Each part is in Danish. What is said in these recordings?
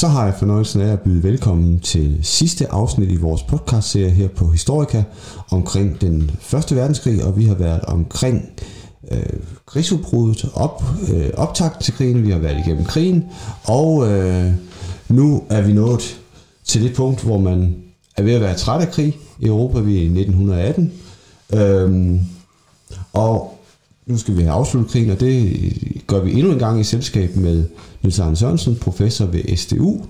så har jeg fornøjelsen af at byde velkommen til sidste afsnit i vores podcastserie her på Historika omkring den første verdenskrig, og vi har været omkring øh, krigsudbruddet, op, øh, optakt til krigen, vi har været igennem krigen, og øh, nu er vi nået til det punkt, hvor man er ved at være træt af krig. I Europa, vi er i 1918, øh, og nu skal vi have afsluttet krigen, og det gør vi endnu en gang i selskab med Niels Arne Sørensen, professor ved SDU.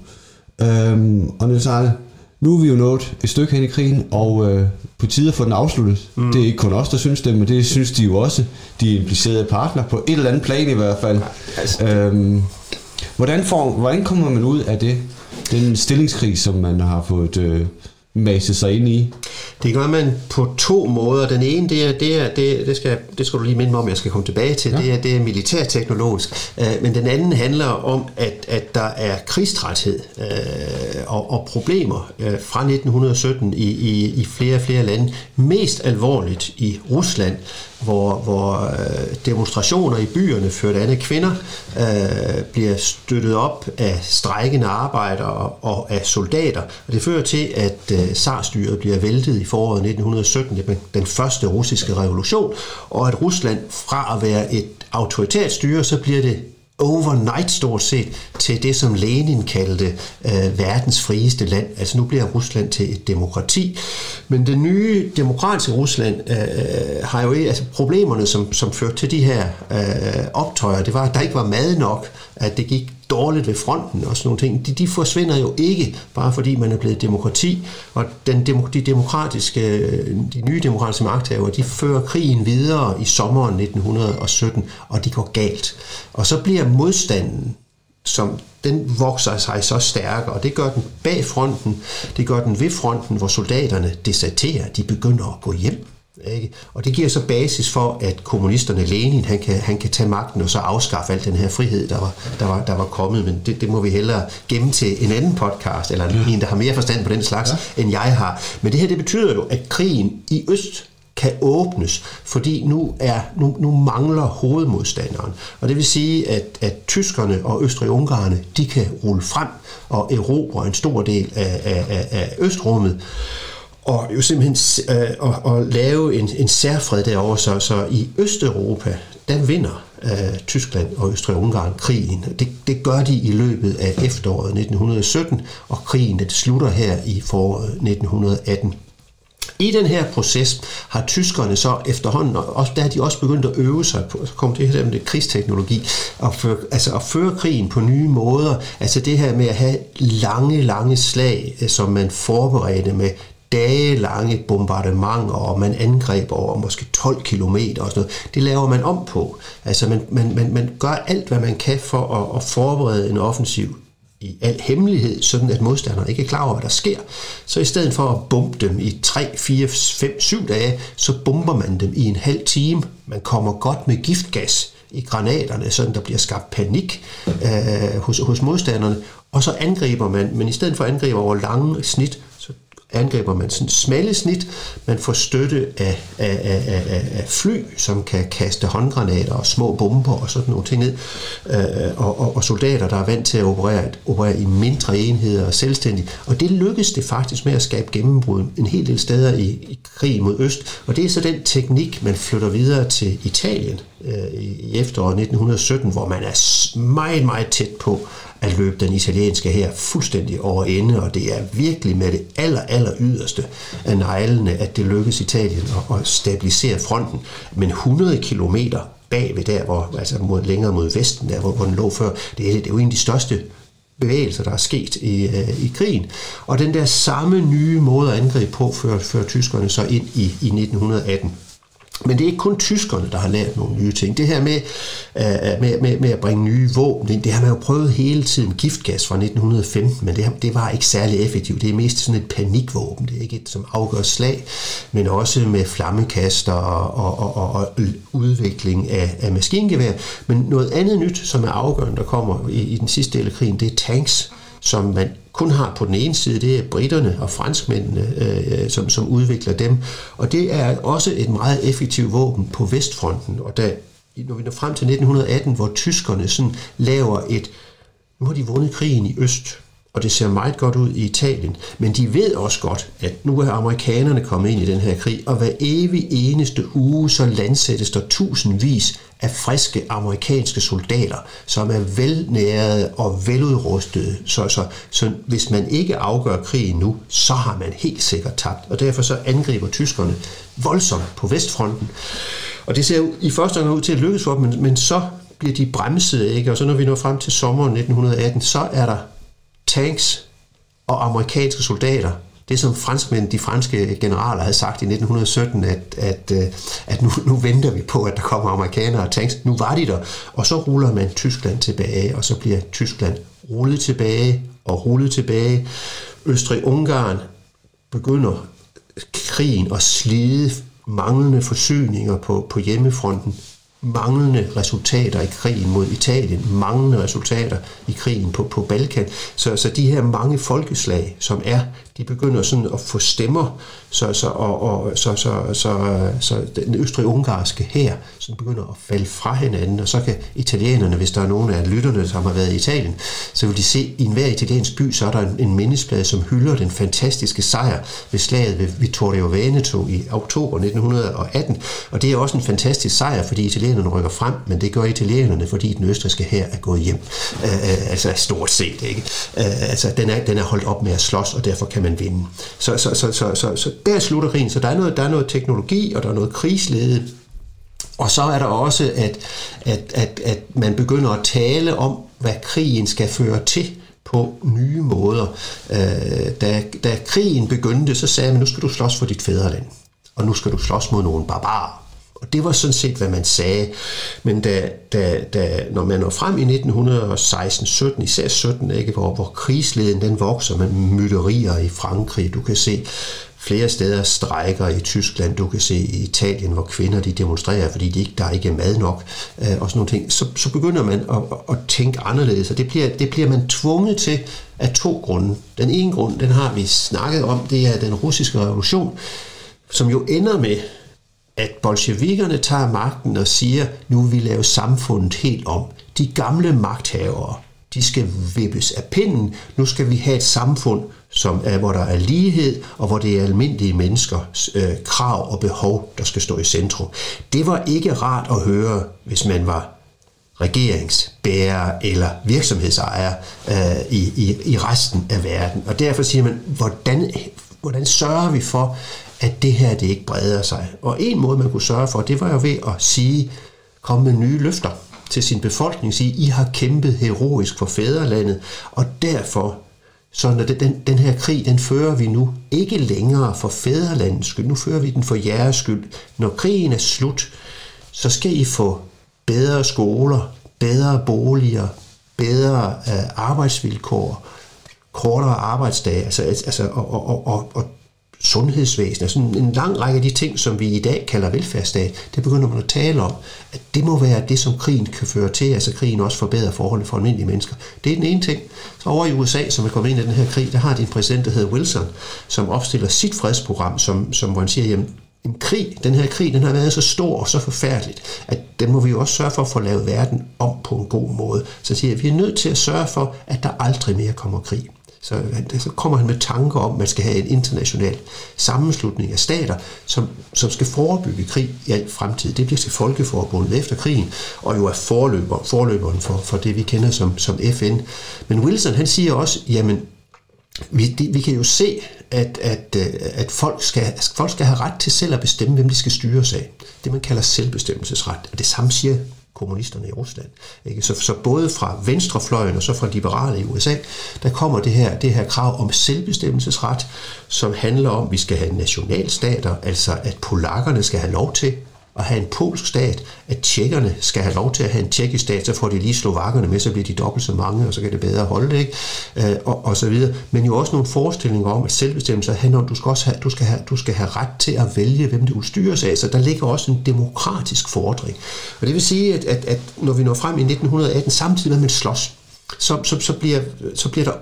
Øhm, og Niels Arne, nu er vi jo nået et stykke hen i krigen, og øh, på tide at få den afsluttet. Mm. Det er ikke kun os, der synes det, men det synes de jo også, de implicerede partner, på et eller andet plan i hvert fald. Altså, øhm, hvordan, får, hvordan kommer man ud af det, den stillingskrig, som man har fået øh, maset sig ind i? Det gør man på to måder. Den ene, det, er, det, er, det, det, skal, det skal du lige minde mig om, jeg skal komme tilbage til. Ja. Det, er, det er militærteknologisk. Uh, men den anden handler om, at, at der er krigstræthed uh, og, og problemer uh, fra 1917 i, i, i flere og flere lande. Mest alvorligt i Rusland, hvor, hvor øh, demonstrationer i byerne ført af kvinder øh, bliver støttet op af strejkende arbejdere og af soldater. Og det fører til, at øh, uh, zarstyret bliver væltet i foråret 1917, den første russiske revolution, og at Rusland fra at være et autoritært styre, så bliver det overnight stort set til det, som Lenin kaldte øh, verdens frieste land. Altså nu bliver Rusland til et demokrati. Men det nye demokratiske Rusland øh, øh har jo altså problemerne, som, som førte til de her øh, optøjer, det var, at der ikke var mad nok, at det gik dårligt ved fronten og sådan nogle ting, de, de forsvinder jo ikke, bare fordi man er blevet demokrati, og den, de, demokratiske, øh, de nye demokratiske magthavere, de fører krigen videre i sommeren 1917, og det går galt. Og så bliver modstanden som den vokser sig så stærkere, og det gør den bag fronten, det gør den ved fronten, hvor soldaterne deserterer, de begynder at gå hjem. Ikke? Og det giver så basis for, at kommunisterne, Lenin, han kan, han kan tage magten og så afskaffe al den her frihed, der var, der var, der var kommet. Men det, det må vi hellere gemme til en anden podcast, eller ja. en, der har mere forstand på den slags, ja. end jeg har. Men det her, det betyder jo, at krigen i Øst kan åbnes, fordi nu, er, nu, nu mangler hovedmodstanderen. Og det vil sige, at, at tyskerne og østrig-ungarerne, de kan rulle frem og erobre en stor del af, af, af Østrummet og jo simpelthen øh, og, og lave en, en særfred derovre, så, så i Østeuropa, der vinder øh, Tyskland og Østrig-Ungarn krigen. Det, det gør de i løbet af efteråret 1917, og krigen det slutter her i foråret 1918. I den her proces har tyskerne så efterhånden, og der er de også begyndt at øve sig på, så kom det her med det krigsteknologi, at føre, altså at føre krigen på nye måder, altså det her med at have lange, lange slag, øh, som man forberedte med dage lange bombardementer, og man angreb over måske 12 km og sådan noget. Det laver man om på. Altså man, man, man, man gør alt, hvad man kan for at, at forberede en offensiv i al hemmelighed, sådan at modstanderne ikke er klar over, hvad der sker. Så i stedet for at bombe dem i 3, 4, 5, 7 dage, så bomber man dem i en halv time. Man kommer godt med giftgas i granaterne, sådan der bliver skabt panik øh, hos, hos modstanderne, og så angriber man, men i stedet for at angribe over lange snit, angriber man sådan smalle snit. Man får støtte af, af, af, af, af fly, som kan kaste håndgranater og små bomber og sådan nogle ting ned. Øh, og, og, og soldater, der er vant til at operere, operere i mindre enheder og selvstændigt. Og det lykkedes det faktisk med at skabe gennembrud en hel del steder i, i krig mod øst. Og det er så den teknik, man flytter videre til Italien øh, i efteråret 1917, hvor man er meget, meget tæt på at løbe den italienske her fuldstændig over ende, og det er virkelig med det aller, aller yderste af neglene, at det lykkes Italien at, stabilisere fronten. Men 100 kilometer bagved der, hvor, altså mod, længere mod vesten, der hvor, hvor den lå før, det er, det er jo en af de største bevægelser, der er sket i, øh, i krigen. Og den der samme nye måde at angribe på, fører, fører tyskerne så ind i, i 1918. Men det er ikke kun tyskerne, der har lært nogle nye ting. Det her med, uh, med, med, med at bringe nye våben, det har man jo prøvet hele tiden. Giftgas fra 1915, men det, det var ikke særlig effektivt. Det er mest sådan et panikvåben. Det er ikke et, som afgør slag, men også med flammekaster og, og, og, og udvikling af, af maskingevær. Men noget andet nyt, som er afgørende, der kommer i, i den sidste del af krigen, det er tanks som man kun har på den ene side, det er britterne og franskmændene, øh, som, som udvikler dem. Og det er også et meget effektivt våben på Vestfronten. Og da, når vi når frem til 1918, hvor tyskerne sådan laver et, nu har de vundet krigen i Øst, og det ser meget godt ud i Italien, men de ved også godt, at nu er amerikanerne kommet ind i den her krig, og hver evig eneste uge så landsættes der tusindvis af friske amerikanske soldater, som er velnærede og veludrustede. Så, så, så hvis man ikke afgør krigen nu, så har man helt sikkert tabt. Og derfor så angriber tyskerne voldsomt på Vestfronten. Og det ser i første omgang ud til at lykkes for dem, men, men så bliver de bremset, ikke? Og så når vi når frem til sommeren 1918, så er der tanks og amerikanske soldater. Det som franskmænd, de franske generaler havde sagt i 1917, at, at, øh, at nu, nu venter vi på, at der kommer amerikanere og tanks. Nu var de der, og så ruller man Tyskland tilbage, og så bliver Tyskland rullet tilbage og rullet tilbage. Østrig-Ungarn begynder krigen at slide manglende forsyninger på, på hjemmefronten manglende resultater i krigen mod Italien, manglende resultater i krigen på, på Balkan. Så, så de her mange folkeslag, som er, de begynder sådan at få stemmer, så, så, og, og, så, så, så, så den østrig-ungarske her, sådan begynder at falde fra hinanden, og så kan italienerne, hvis der er nogen af lytterne, som har været i Italien, så vil de se, at i enhver italiensk by, så er der en, en mindesplade, som hylder den fantastiske sejr ved slaget ved Vittorio Veneto i oktober 1918, og det er også en fantastisk sejr, fordi italienerne rykker frem, men det gør italienerne, fordi den østrigske her er gået hjem. Øh, øh, altså stort set, ikke? Øh, altså den er, den er holdt op med at slås, og derfor kan man vinde. Så, så, så, så, så, så der slutter krigen, så der er noget, der er noget teknologi, og der er noget krigslede, og så er der også, at, at, at, at man begynder at tale om, hvad krigen skal føre til på nye måder. Øh, da, da krigen begyndte, så sagde man, nu skal du slås for dit fædreland, og nu skal du slås mod nogle barbarer. Og det var sådan set, hvad man sagde. Men da, da, da, når man når frem i 1916-17, især 17, ikke, hvor, hvor krigsleden den vokser med mytterier i Frankrig, du kan se flere steder strækker i Tyskland, du kan se i Italien, hvor kvinder de demonstrerer, fordi de ikke, der ikke er mad nok, øh, og sådan nogle ting, så, så begynder man at, at tænke anderledes, og det bliver, det bliver man tvunget til af to grunde. Den ene grund, den har vi snakket om, det er den russiske revolution, som jo ender med, at bolsjevikerne tager magten og siger, nu vil vi lave samfundet helt om. De gamle magthavere, de skal vippes af pinden. Nu skal vi have et samfund, som er, hvor der er lighed, og hvor det er almindelige menneskers øh, krav og behov, der skal stå i centrum. Det var ikke rart at høre, hvis man var regeringsbærer eller virksomhedsejer øh, i, i, i resten af verden. Og derfor siger man, hvordan, hvordan sørger vi for, at det her det ikke breder sig. Og en måde, man kunne sørge for, det var jo ved at sige, komme med nye løfter til sin befolkning, sige, I har kæmpet heroisk for fædrelandet, og derfor, så når den, den her krig, den fører vi nu ikke længere for fædrelandets skyld, nu fører vi den for jeres skyld. Når krigen er slut, så skal I få bedre skoler, bedre boliger, bedre øh, arbejdsvilkår, kortere arbejdsdage, altså, altså og, og, og, og sundhedsvæsen, altså en lang række af de ting, som vi i dag kalder velfærdsstat, det begynder man at tale om, at det må være det, som krigen kan føre til, altså krigen også forbedrer forholdene for almindelige mennesker. Det er den ene ting. Så over i USA, som er kommet ind i den her krig, der har de en præsident, der hedder Wilson, som opstiller sit fredsprogram, som, som hvor han siger, jamen, en krig, den her krig, den har været så stor og så forfærdeligt, at den må vi jo også sørge for at få lavet verden om på en god måde. Så siger jeg, vi er nødt til at sørge for, at der aldrig mere kommer krig. Så, øh, så kommer han med tanker om, at man skal have en international sammenslutning af stater, som, som skal forebygge krig i al fremtid. Det bliver til Folkeforbundet efter krigen, og jo er forløber, forløberen for, for det, vi kender som, som FN. Men Wilson, han siger også, jamen, vi, de, vi kan jo se, at, at, øh, at folk, skal, folk skal have ret til selv at bestemme, hvem de skal styres af. Det, man kalder selvbestemmelsesret. Og det samme siger kommunisterne i Rusland. Ikke? Så, så både fra venstrefløjen og så fra liberale i USA, der kommer det her, det her krav om selvbestemmelsesret, som handler om, at vi skal have nationalstater, altså at polakkerne skal have lov til at have en polsk stat, at tjekkerne skal have lov til at have en tjekkisk stat, så får de lige slovakkerne med, så bliver de dobbelt så mange, og så kan det bedre holde det, ikke? Øh, og, og så videre. Men jo også nogle forestillinger om, at selvbestemmelse handler om, du skal, også have, du skal, have, du skal have ret til at vælge, hvem du styres af. Så der ligger også en demokratisk fordring. Og det vil sige, at, at, at når vi når frem i 1918, samtidig med at man slås, så, så, så, bliver, så bliver der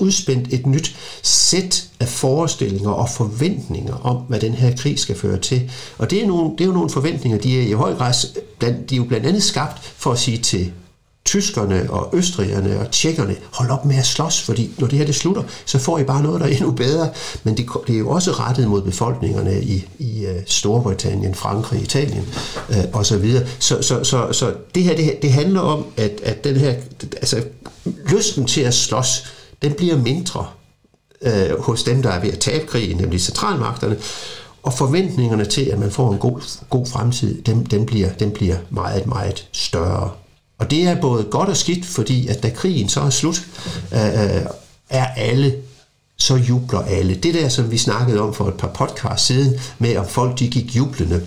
udspændt et nyt sæt af forestillinger og forventninger om, hvad den her krig skal føre til. Og det er, nogle, det er jo nogle forventninger, de er i høj grad, de er jo blandt andet skabt for at sige til tyskerne og østrigerne og tjekkerne, hold op med at slås, fordi når det her det slutter, så får I bare noget, der er endnu bedre. Men det, det er jo også rettet mod befolkningerne i, i uh, Storbritannien, Frankrig, Italien uh, og så videre. Så, så, så, så det her, det, det handler om, at, at den her, altså lysten til at slås, den bliver mindre øh, hos dem, der er ved at tabe krigen, nemlig centralmagterne, og forventningerne til, at man får en god, god fremtid, dem, dem, bliver, dem bliver meget, meget større. Og det er både godt og skidt, fordi at da krigen så er slut, øh, øh, er alle så jubler alle. Det der, som vi snakkede om for et par podcasts siden, med om folk de gik jublende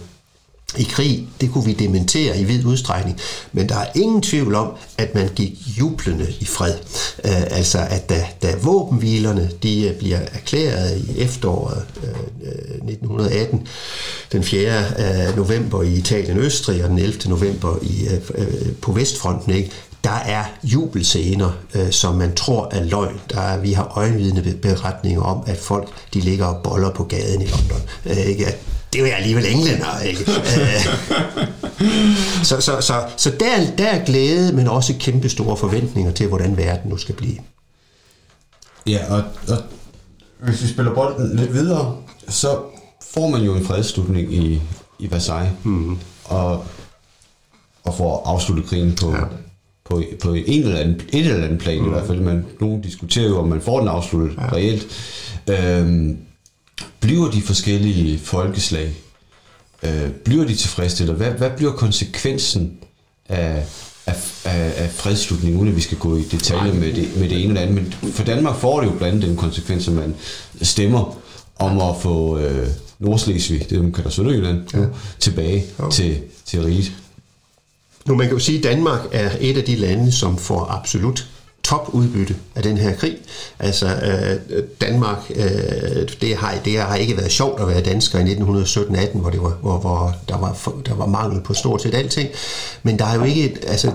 i krig, det kunne vi dementere i vid udstrækning, men der er ingen tvivl om, at man gik jublende i fred. Uh, altså at da, da våbenhvilerne de øh, bliver erklæret i efteråret øh, uh, 1918, den 4. November i Italien Østrig og den 11. november i, uh, på Vestfronten, ikke? der er jubelscener, øh, som man tror er løgn. Der er, vi har øjenvidende beretninger om, at folk de ligger og boller på gaden i London. Øh, ikke? Det er jo alligevel englænder, ikke? så, så, så, så der, der er glæde, men også kæmpe store forventninger til, hvordan verden nu skal blive. Ja, og, og hvis vi spiller bolden lidt videre, så får man jo en fredsslutning i, i Versailles, mm. og, og får afsluttet krigen på, ja. på, på en eller anden, et eller andet plan mm. i hvert fald. Man, nogen diskuterer jo, om man får den afsluttet ja. reelt. Øhm, bliver de forskellige folkeslag, øh, bliver de tilfredsstillet? Hvad, hvad bliver konsekvensen af, af, af, af fredsslutningen, uden at vi skal gå i detaljer med det, med det ene eller andet? Men for Danmark får det jo blandt andet den konsekvens, at man stemmer om at få øh, Nordslesvig, det man kalder Sønderjylland, ja. tilbage ja. til, til riget. Nu, man kan jo sige, at Danmark er et af de lande, som får absolut topudbytte af den her krig. Altså øh, Danmark, øh, det, har, det har ikke været sjovt at være dansker i 1917-18, hvor, det var, hvor, hvor der, var, der var mangel på stort set alting. Men der er jo ikke, altså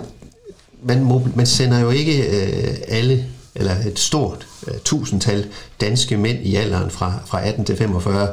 man, man sender jo ikke øh, alle eller et stort uh, tusindtal danske mænd i alderen fra, fra 18 til 45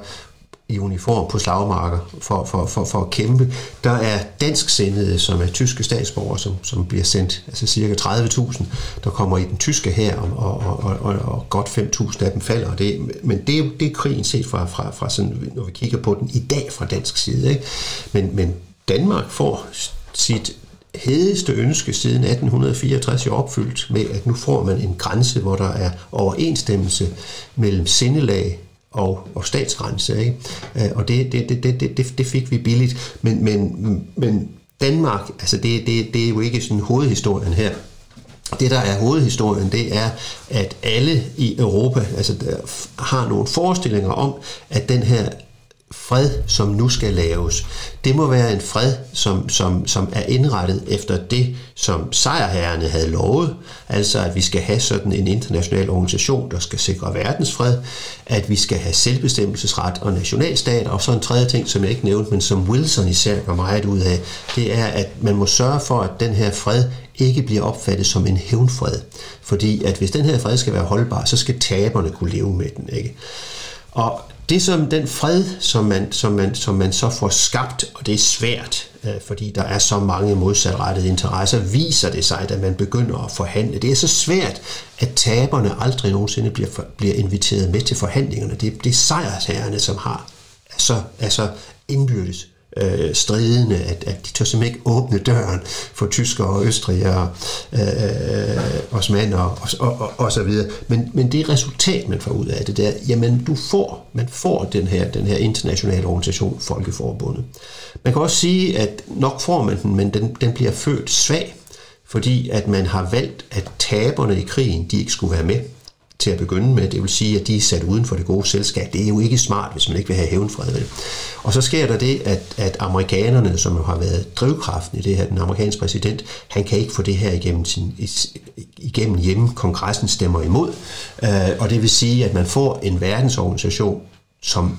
i uniform på slagmarker for, for, for, for at kæmpe. Der er dansk sendede, som er tyske statsborgere, som, som bliver sendt, altså cirka 30.000, der kommer i den tyske her, og, og, og, og, og godt 5.000 af dem falder. Og det, men det, er, det er krigen set fra, fra, fra sådan, når vi kigger på den i dag fra dansk side. Ikke? Men, men Danmark får sit hedeste ønske siden 1864 er opfyldt med, at nu får man en grænse, hvor der er overensstemmelse mellem sindelag og, og statsgrænse. Ikke? Øh, og det, det, det, det, det, det fik vi billigt. Men, men, men Danmark, altså det, det, det er jo ikke sådan hovedhistorien her. Det, der er hovedhistorien, det er, at alle i Europa altså, har nogle forestillinger om, at den her fred, som nu skal laves, det må være en fred, som, som, som er indrettet efter det, som sejrherrerne havde lovet, altså at vi skal have sådan en international organisation, der skal sikre verdensfred, at vi skal have selvbestemmelsesret og nationalstat, og så en tredje ting, som jeg ikke nævnte, men som Wilson især går meget ud af, det er, at man må sørge for, at den her fred ikke bliver opfattet som en hævnfred. Fordi at hvis den her fred skal være holdbar, så skal taberne kunne leve med den. Ikke? Og det som den fred, som man, som, man, som man så får skabt, og det er svært, øh, fordi der er så mange modsatrettede interesser, viser det sig, at man begynder at forhandle. Det er så svært, at taberne aldrig nogensinde bliver, bliver inviteret med til forhandlingerne. Det, det er sejrsherrene, som har altså, altså indbyrdes øh, stridende, at, at de tør simpelthen ikke åbne døren for tyskere og østrigere, øh, øh osmaner og, og, og, og så videre. Men, men det resultat, man får ud af det der, jamen du får, man får den her, den her internationale organisation, Folkeforbundet. Man kan også sige, at nok får man den, men den, den bliver født svag, fordi at man har valgt, at taberne i krigen, de ikke skulle være med til at begynde med. Det vil sige, at de er sat uden for det gode selskab. Det er jo ikke smart, hvis man ikke vil have hævnfred. Og så sker der det, at, at amerikanerne, som har været drivkraften i det her, den amerikanske præsident, han kan ikke få det her igennem, sin, igennem hjemme. Kongressen stemmer imod. Øh, og det vil sige, at man får en verdensorganisation, som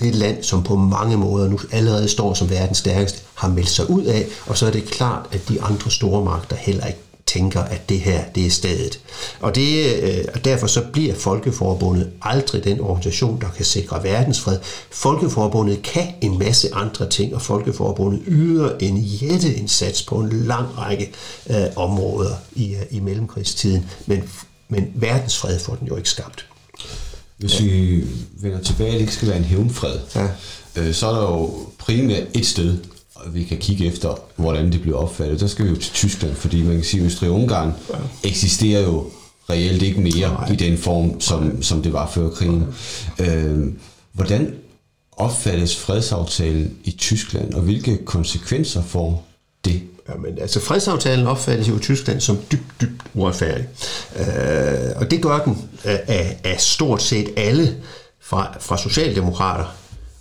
det land, som på mange måder nu allerede står som verdens stærkeste, har meldt sig ud af, og så er det klart, at de andre store magter heller ikke tænker, at det her det er stedet. Og, det, øh, og derfor så bliver Folkeforbundet aldrig den organisation, der kan sikre verdensfred. Folkeforbundet kan en masse andre ting, og Folkeforbundet yder en jætteindsats på en lang række øh, områder i, øh, i mellemkrigstiden, men, men verdensfred får den jo ikke skabt. Hvis ja. vi vender tilbage, at det ikke skal være en hævnfred, ja. øh, så er der jo primært et sted, vi kan kigge efter, hvordan det bliver opfattet. Der skal vi jo til Tyskland, fordi man kan sige, at Østrig-Ungarn ja. eksisterer jo reelt ikke mere Nej. i den form, som, som det var før krigen. Øh, hvordan opfattes fredsaftalen i Tyskland, og hvilke konsekvenser får det? Jamen, altså fredsaftalen opfattes jo i Tyskland som dybt, dybt uretfærdig. Øh, og det gør den af, af stort set alle fra, fra socialdemokrater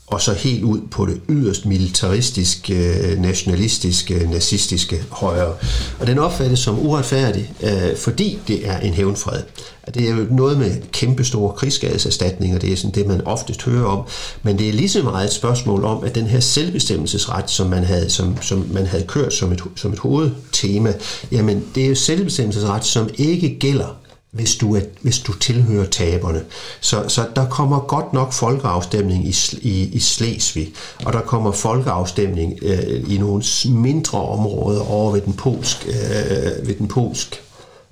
og så helt ud på det yderst militaristiske, øh, nationalistiske, nazistiske højre. Og den opfattes som uretfærdig, øh, fordi det er en hævnfred. Det er jo noget med kæmpestore krigsskadeserstatninger, det er sådan det, man oftest hører om, men det er lige så meget et spørgsmål om, at den her selvbestemmelsesret, som man havde, som, som man havde kørt som et, som et hovedtema, jamen det er jo selvbestemmelsesret, som ikke gælder hvis du, er, hvis du tilhører taberne. Så, så der kommer godt nok folkeafstemning i, i, i Slesvig, og der kommer folkeafstemning øh, i nogle mindre områder over ved den polsk, øh, ved den polsk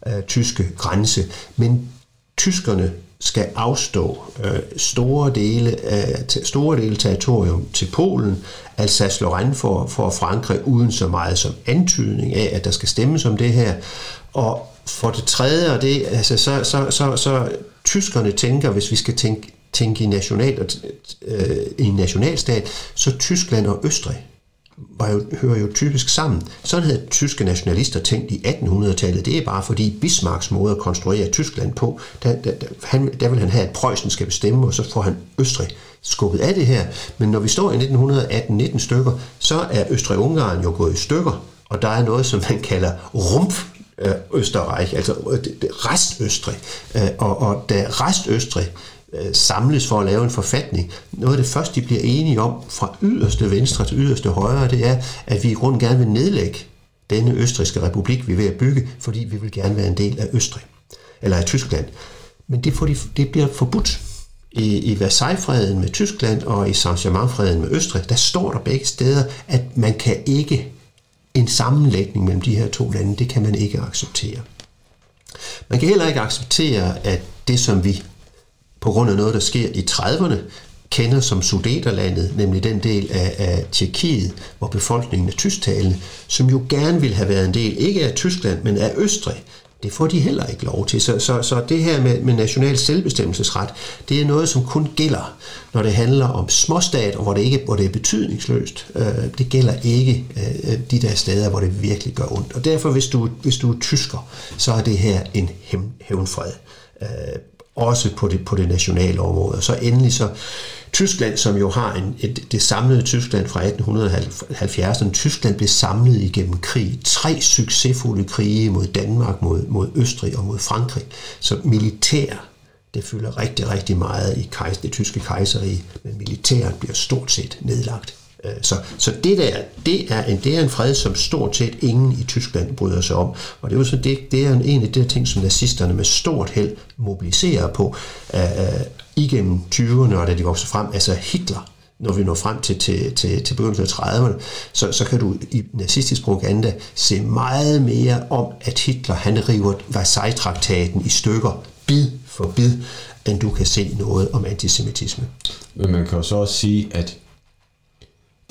øh, tyske grænse. Men tyskerne skal afstå øh, store dele af store dele territorium til Polen, Alsace-Lorraine for, for Frankrig, uden så meget som antydning af, at der skal stemmes om det her. Og for det tredje, og det, altså, så, så, så, så tyskerne tænker, hvis vi skal tænke, tænke i, national, øh, i en nationalstat, så Tyskland og Østrig var jo, hører jo typisk sammen. Sådan havde tyske nationalister tænkt i 1800-tallet. Det er bare fordi Bismarcks måde at konstruere Tyskland på, der, der, der, han, der vil han have, at Preussen skal bestemme, og så får han Østrig skubbet af det her. Men når vi står i 1918-19 stykker, så er Østrig-Ungarn jo gået i stykker, og der er noget, som man kalder rumpf øh, Østerreich, altså øh, restøstrig. Øh, og, og da restøstrig øh, samles for at lave en forfatning, noget af det første, de bliver enige om fra yderste venstre til yderste højre, det er, at vi i grunden gerne vil nedlægge denne østriske republik, vi er ved at bygge, fordi vi vil gerne være en del af Østrig, eller af Tyskland. Men det, får de, det bliver forbudt. I, i Versailles-freden med Tyskland og i Saint-Germain-freden med Østrig, der står der begge steder, at man kan ikke en sammenlægning mellem de her to lande, det kan man ikke acceptere. Man kan heller ikke acceptere, at det som vi på grund af noget, der sker i 30'erne, kender som Sudeterlandet, nemlig den del af, af Tjekkiet, hvor befolkningen er tysktalende, som jo gerne vil have været en del, ikke af Tyskland, men af Østrig, det får de heller ikke lov til. Så, så, så det her med, med national selvbestemmelsesret, det er noget, som kun gælder, når det handler om småstat, og hvor det, ikke, hvor det er betydningsløst. Øh, det gælder ikke øh, de der steder, hvor det virkelig gør ondt. Og derfor, hvis du, hvis du er tysker, så er det her en hævnfred. Øh, også på det, på det nationale område. Og så endelig så Tyskland, som jo har en, et, det samlede Tyskland fra 1870'erne. Tyskland blev samlet igennem krig. Tre succesfulde krige mod Danmark, mod, mod Østrig og mod Frankrig. Så militær, det fylder rigtig, rigtig meget i kejser, det tyske kejserige, men militæret bliver stort set nedlagt. Øh, så, så det der, det er, en, det er en fred, som stort set ingen i Tyskland bryder sig om. Og det er jo så det, det er en af de ting, som nazisterne med stort held mobiliserer på uh, igennem 20'erne, og da de vokser frem. Altså Hitler, når vi når frem til, til, til, til begyndelsen af 30'erne, så, så kan du i nazistisk propaganda se meget mere om, at Hitler han river Versailles-traktaten i stykker, bid for bid, end du kan se noget om antisemitisme. Men man kan jo så også sige, at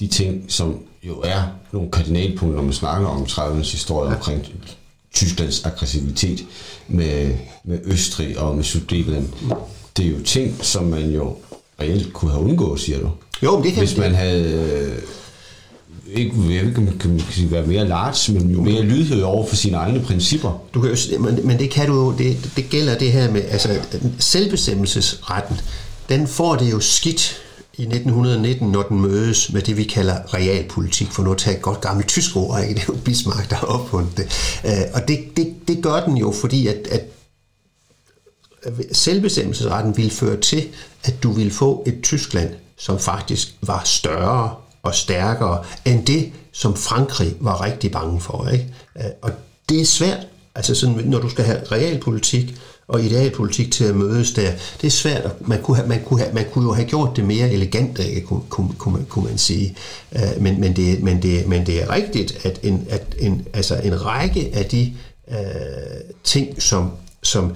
de ting, som jo er nogle kardinalpunkter, når man snakker om 30'ernes historie ja. omkring Tysklands aggressivitet med, med Østrig og med Sudetenland, det er jo ting, som man jo reelt kunne have undgået, siger du. Jo, men det kan Hvis man havde øh, ikke, jeg ved man kan sige, være mere large, men mere lydhør over for sine egne principper. Du kan jo, men, men det kan du jo, det, det gælder det her med, altså selvbestemmelsesretten, den får det jo skidt i 1919, når den mødes med det, vi kalder realpolitik, for nu at tage et godt gammelt tysk ord, ikke? det er jo Bismarck, der har opfundet det. Øh, og det, det, det gør den jo, fordi at, at selvbestemmelsesretten ville føre til, at du ville få et Tyskland, som faktisk var større og stærkere end det, som Frankrig var rigtig bange for. Ikke? Øh, og det er svært Altså sådan, når du skal have realpolitik og idealpolitik til at mødes der, det er svært. Man kunne, have, man kunne, have, man kunne jo have gjort det mere elegant, ikke, kunne, kunne, kunne, kunne man sige. Uh, men, men, det, men, det, men det er rigtigt, at en, at en, altså en række af de uh, ting, som, som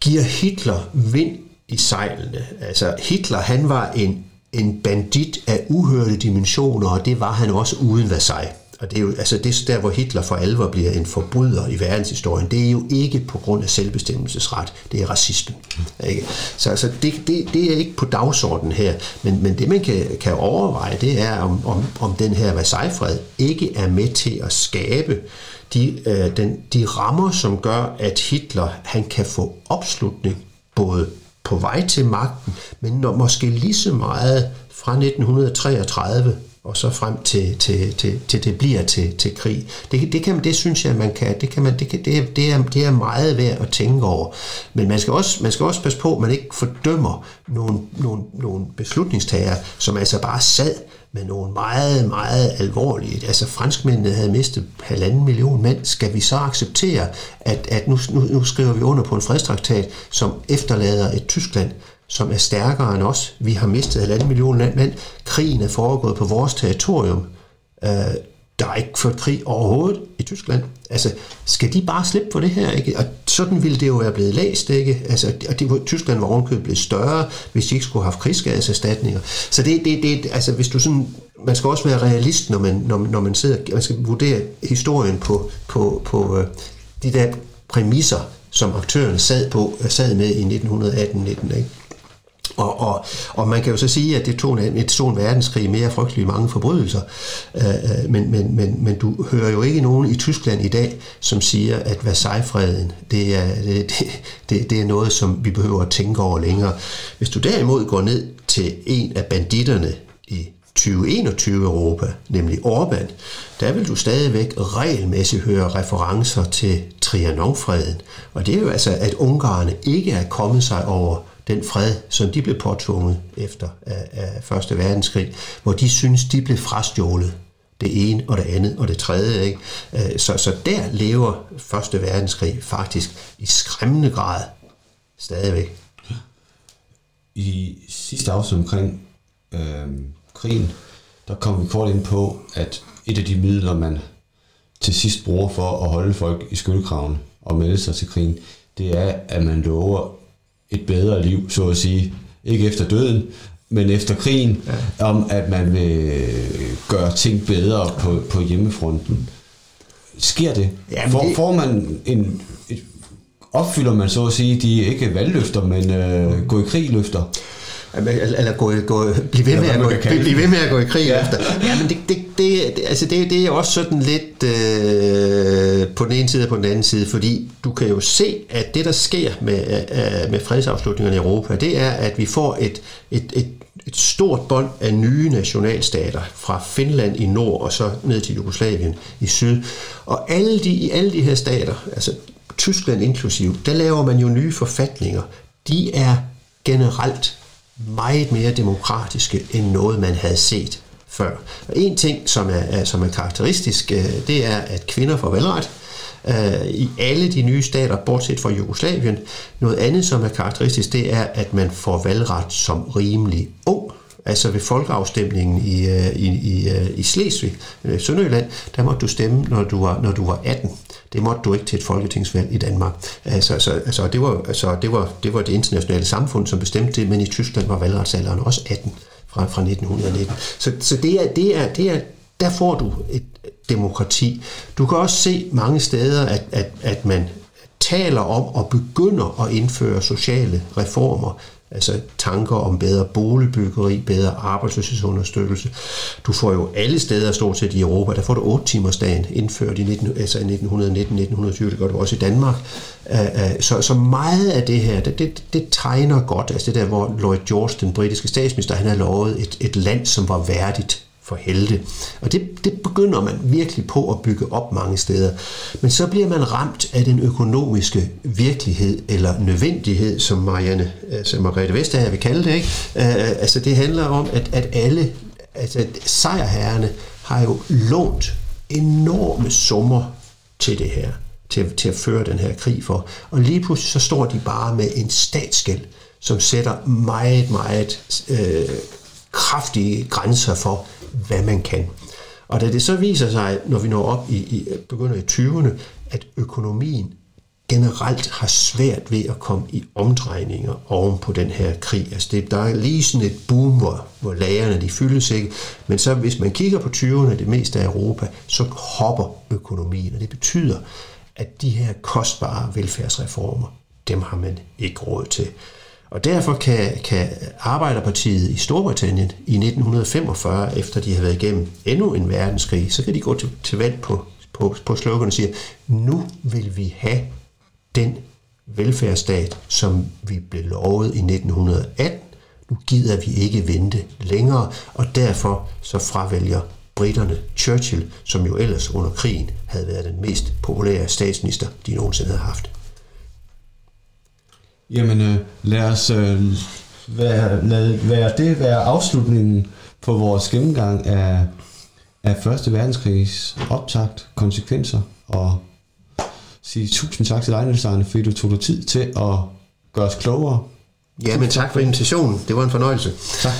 giver Hitler vind i sejlene. Altså Hitler, han var en, en bandit af uhørte dimensioner, og det var han også uden Versailles. Og det er jo altså det der, hvor Hitler for alvor bliver en forbryder i verdenshistorien, det er jo ikke på grund af selvbestemmelsesret, det er racismen. Ikke? Så altså, det, det, det er ikke på dagsordenen her, men, men det man kan, kan overveje, det er, om, om, om den her Versailles-fred ikke er med til at skabe de, øh, den, de rammer, som gør, at Hitler han kan få opslutning både på vej til magten, men når, måske lige så meget fra 1933 og så frem til, til, til, til det bliver til, til krig. Det, det, kan, det synes jeg, man kan, det, kan man, det, kan, det, det, er, det er meget værd at tænke over. Men man skal også, man skal også passe på, at man ikke fordømmer nogle, nogle, nogle beslutningstagere, som altså bare sad med nogle meget, meget alvorlige. Altså franskmændene havde mistet halvanden million mænd. Skal vi så acceptere, at, at nu, nu, nu skriver vi under på en fredstraktat, som efterlader et Tyskland, som er stærkere end os. Vi har mistet halvanden million mænd. Krigen er foregået på vores territorium. Øh, der er ikke ført krig overhovedet i Tyskland. Altså, skal de bare slippe for det her? Ikke? Og sådan ville det jo være blevet læst, ikke? Altså, og det, Tyskland var ovenkøbet blevet større, hvis de ikke skulle have haft krigsskadeserstatninger. Så det, det, det, altså, hvis du sådan, man skal også være realist, når man, når, når man sidder, man skal vurdere historien på, på, på øh, de der præmisser, som aktøren sad, på, øh, sad med i 1918-19, ikke? Og, og, og man kan jo så sige, at det tog en, et stort verdenskrig mere frygtelig mange forbrydelser, øh, øh, men, men, men, men du hører jo ikke nogen i Tyskland i dag, som siger, at Versailles-freden, det er, det, det, det er noget, som vi behøver at tænke over længere. Hvis du derimod går ned til en af banditterne i 2021 Europa, nemlig Orbán, der vil du stadigvæk regelmæssigt høre referencer til Trianonfreden. Og det er jo altså, at ungarerne ikke er kommet sig over den fred, som de blev påtvunget efter af, af Første Verdenskrig, hvor de synes, de blev frastjålet det ene og det andet og det tredje. Ikke? Øh, så, så der lever Første Verdenskrig faktisk i skræmmende grad stadigvæk. I sidste afsnit omkring øh, krigen, der kom vi kort ind på, at et af de midler, man til sidst bruger for at holde folk i skyldkraven og melde sig til krigen, det er, at man lover et bedre liv, så at sige. Ikke efter døden, men efter krigen, ja. om at man vil gøre ting bedre på, på hjemmefronten. Sker det? Ja, får, det... får man en, et, opfylder man så at sige de ikke valgløfter, men øh, gå i krig løfter? eller gå, gå, blive, ved med at gå, blive ved med at gå i krig ja. efter. Ja, men det, det, det, altså det, det er også sådan lidt øh, på den ene side og på den anden side, fordi du kan jo se, at det, der sker med, øh, øh, med fredsafslutningerne i Europa, det er, at vi får et, et, et, et stort bånd af nye nationalstater fra Finland i nord og så ned til Jugoslavien i syd. Og alle de, i alle de her stater, altså Tyskland inklusiv, der laver man jo nye forfatninger. De er generelt meget mere demokratiske end noget, man havde set før. Og en ting, som er, som er karakteristisk, øh, det er, at kvinder får valgret øh, i alle de nye stater, bortset fra Jugoslavien. Noget andet, som er karakteristisk, det er, at man får valgret som rimelig ung. Altså ved folkeafstemningen i, øh, i, i, i Slesvig, Sønderjylland, der måtte du stemme, når du var, når du var 18. Det måtte du ikke til et folketingsvalg i Danmark. Altså, altså, altså, det, var, altså det, var, det var det internationale samfund, som bestemte det, men i Tyskland var valgretsalderen også 18 fra, fra 1919. Så, så det er, det er, det er, der får du et demokrati. Du kan også se mange steder, at, at, at man taler om og begynder at indføre sociale reformer, altså tanker om bedre boligbyggeri, bedre arbejdsløshedsunderstøttelse. Du får jo alle steder stort set i Europa, der får du 8 timers dagen indført i 19, altså 1919-1920, det gør du også i Danmark. Så, så meget af det her, det, det, det tegner godt, altså det der, hvor Lloyd George, den britiske statsminister, han har lovet et, et land, som var værdigt for helte. Og det, det begynder man virkelig på at bygge op mange steder. Men så bliver man ramt af den økonomiske virkelighed eller nødvendighed, som Marianne, altså Margrethe Vestager vil kalde det. Ikke? Uh, altså det handler om, at, at alle altså sejrherrerne har jo lånt enorme summer til det her til, til at føre den her krig for. Og lige pludselig så står de bare med en statsgæld, som sætter meget, meget øh, kraftige grænser for, hvad man kan. Og da det så viser sig, når vi når op i, i begynder i 20'erne, at økonomien generelt har svært ved at komme i omdrejninger oven på den her krig. Altså det, der er lige sådan et boom, hvor, hvor lagerne de fyldes ikke. Men så hvis man kigger på 20'erne, det meste af Europa, så hopper økonomien, og det betyder, at de her kostbare velfærdsreformer, dem har man ikke råd til. Og derfor kan, kan Arbejderpartiet i Storbritannien i 1945, efter de har været igennem endnu en verdenskrig, så kan de gå til, til valg på, på, på slogan og sige, nu vil vi have den velfærdsstat, som vi blev lovet i 1918. Nu gider vi ikke vente længere, og derfor så fravælger britterne Churchill, som jo ellers under krigen havde været den mest populære statsminister, de nogensinde havde haft. Jamen, øh, lad os øh, være, lad, være det være afslutningen på vores gennemgang af, af Første Verdenskrigs optakt, konsekvenser og sige tusind tak til dig, Niels Arne, fordi du tog dig tid til at gøre os klogere. Ja, men tak for invitationen. Det var en fornøjelse. Tak.